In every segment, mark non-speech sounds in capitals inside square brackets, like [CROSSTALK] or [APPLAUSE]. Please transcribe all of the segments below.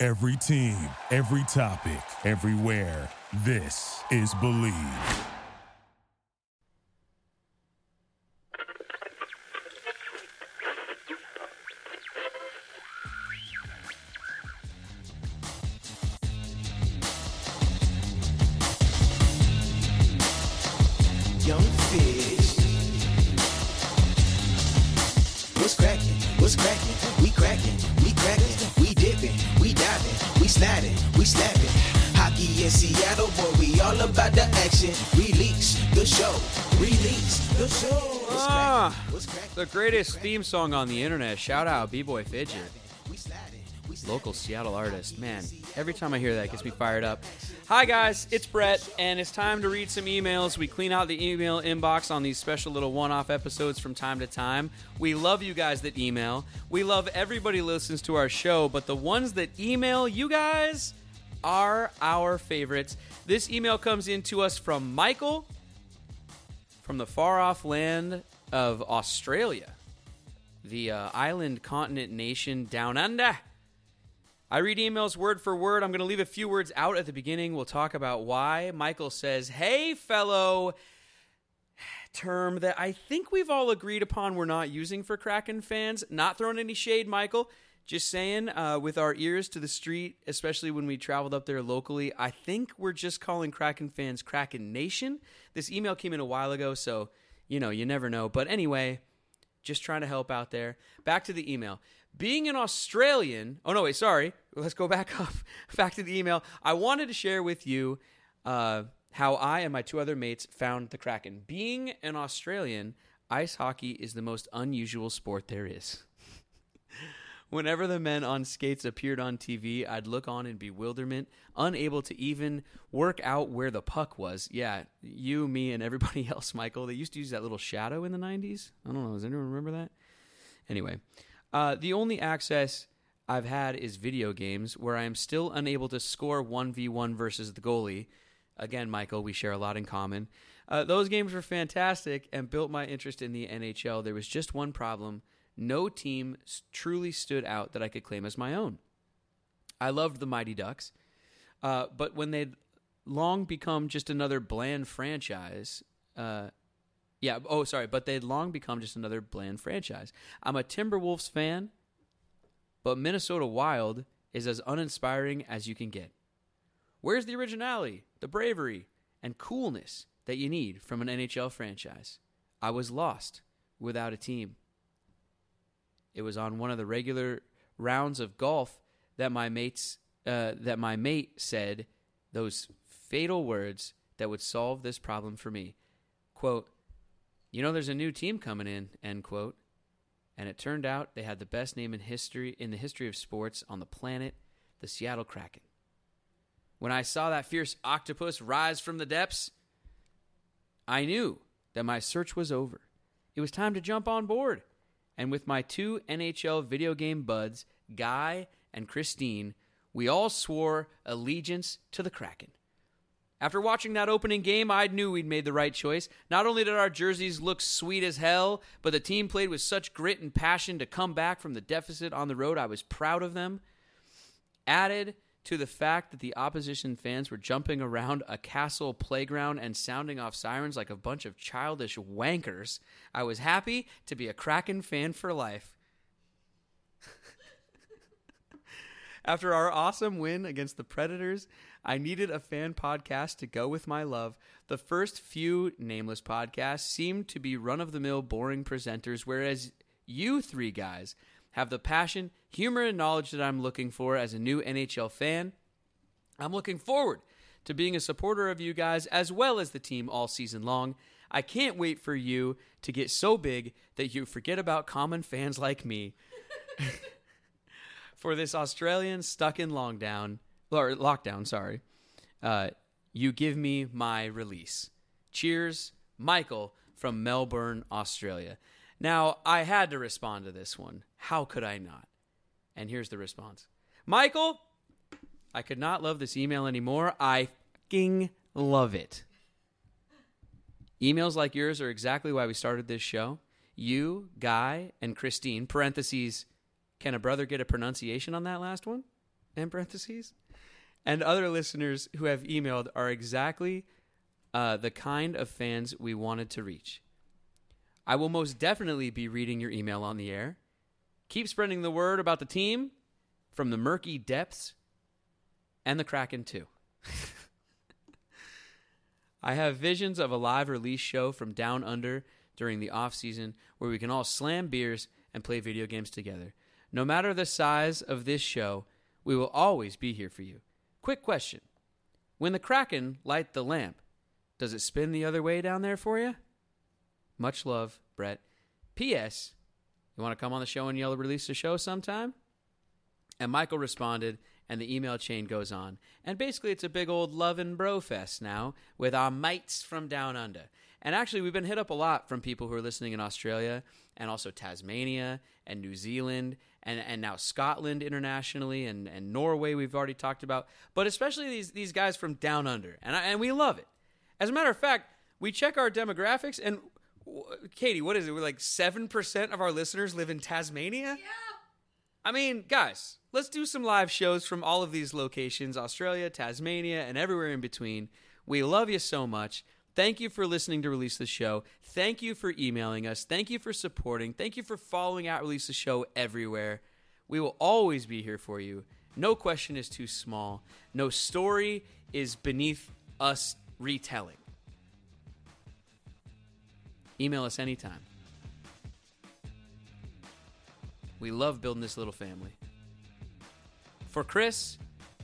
Every team, every topic, everywhere. This is Bleav. Young fish. What's cracking? What's cracking? In Seattle, boy, we all about the action. Release the show, release the show. Ah, cracking? What's cracking? the greatest theme song on the internet. Shout out B-Boy Fidget, We sliding, we sliding. local Seattle artist. Man, every time I hear that, it gets me fired up. Hi guys, it's Brett, and it's time to read some emails. We clean out the email inbox on these special little one-off episodes from time to time. We love you guys that email. We love everybody listens to our show, but the ones that email you guys are our favorites. This email comes in to us from Michael from the far off land of Australia, the uh, island continent nation down under. I read emails word for word. I'm going to leave a few words out at the beginning. We'll talk about why. Michael says, Hey, fellow term that I think we've all agreed upon we're not using for Kraken fans. Not throwing any shade, Michael. Just saying, uh, with our ears to the street, especially when we traveled up there locally, I think we're just calling Kraken fans Kraken Nation. This email came in a while ago, so, you know, you never know. But anyway, just trying to help out there. Back to the email. Being an Australian, oh no, wait, sorry. Let's go back [LAUGHS] up. back to the email. I wanted to share with you uh, how I and my two other mates found the Kraken. Being an Australian, ice hockey is the most unusual sport there is. Whenever the men on skates appeared on TV, I'd look on in bewilderment, unable to even work out where the puck was. Yeah, you, me, and everybody [LAUGHS] else, Michael. They used to use that little shadow in the 90s. I don't know. Does anyone remember that? Anyway, uh, the only access I've had is video games where I am still unable to score 1v1 versus the goalie. Again, Michael, we share a lot in common. Uh, those games were fantastic and built my interest in the NHL. There was just one problem no team truly stood out that I could claim as my own. I loved the Mighty Ducks, uh, but when they'd long become just another bland franchise, uh, yeah, oh, sorry, but they'd long become just another bland franchise. I'm a Timberwolves fan, but Minnesota Wild is as uninspiring as you can get. Where's the originality, the bravery, and coolness that you need from an NHL franchise? I was lost without a team. It was on one of the regular rounds of golf that my mates uh, that my mate said those fatal words that would solve this problem for me. Quote, you know there's a new team coming in, end quote. And it turned out they had the best name in history in the history of sports on the planet, the Seattle Kraken. When I saw that fierce octopus rise from the depths, I knew that my search was over. It was time to jump on board. And with my two NHL video game buds, Guy and Christine, we all swore allegiance to the Kraken. After watching that opening game, I knew we'd made the right choice. Not only did our jerseys look sweet as hell, but the team played with such grit and passion to come back from the deficit on the road. I was proud of them. Added to the fact that the opposition fans were jumping around a castle playground and sounding off sirens like a bunch of childish wankers, I was happy to be a Kraken fan for life. [LAUGHS] After our awesome win against the Predators, I needed a fan podcast to go with my love. The first few nameless podcasts seemed to be run of the mill, boring presenters, whereas you three guys have the passion, humor, and knowledge that I'm looking for as a new NHL fan. I'm looking forward to being a supporter of you guys as well as the team all season long. I can't wait for you to get so big that you forget about common fans like me. [LAUGHS] for this Australian stuck in lockdown or lockdown. Sorry, uh, you give me my release. Cheers, Michael from Melbourne, Australia. Now I had to respond to this one. How could I not? And here's the response, Michael. I could not love this email anymore. I fucking love it. Emails like yours are exactly why we started this show. You, Guy, and Christine, parentheses, can a brother get a pronunciation on that last one? In parentheses. And other listeners who have emailed are exactly uh, the kind of fans we wanted to reach. I will most definitely be reading your email on the air. Keep spreading the word about the team from the murky depths and the Kraken, too. [LAUGHS] I have visions of a live release show from Down Under during the off season where we can all slam beers and play video games together. No matter the size of this show, we will always be here for you. Quick question. When the Kraken light the lamp, does it spin the other way down there for you? Much love, Brett. P.S. You want to come on the show and yell release the show sometime? And Michael responded, and the email chain goes on. And basically, it's a big old love and bro fest now with our mates from down under. And actually, we've been hit up a lot from people who are listening in Australia and also Tasmania and New Zealand and, and now Scotland internationally and, and Norway, we've already talked about, but especially these, these guys from down under. And, I, and we love it. As a matter of fact, we check our demographics and Katie, what is it? We're like 7% of our listeners live in Tasmania? Yeah. I mean, guys, let's do some live shows from all of these locations Australia, Tasmania, and everywhere in between. We love you so much. Thank you for listening to Release the Show. Thank you for emailing us. Thank you for supporting. Thank you for following out Release the Show everywhere. We will always be here for you. No question is too small. No story is beneath us retelling. Email us anytime. We love building this little family. For Chris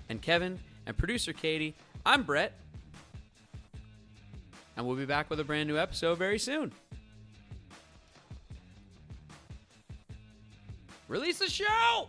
and Kevin and producer Katie, I'm Brett. And we'll be back with a brand new episode very soon. Release the show!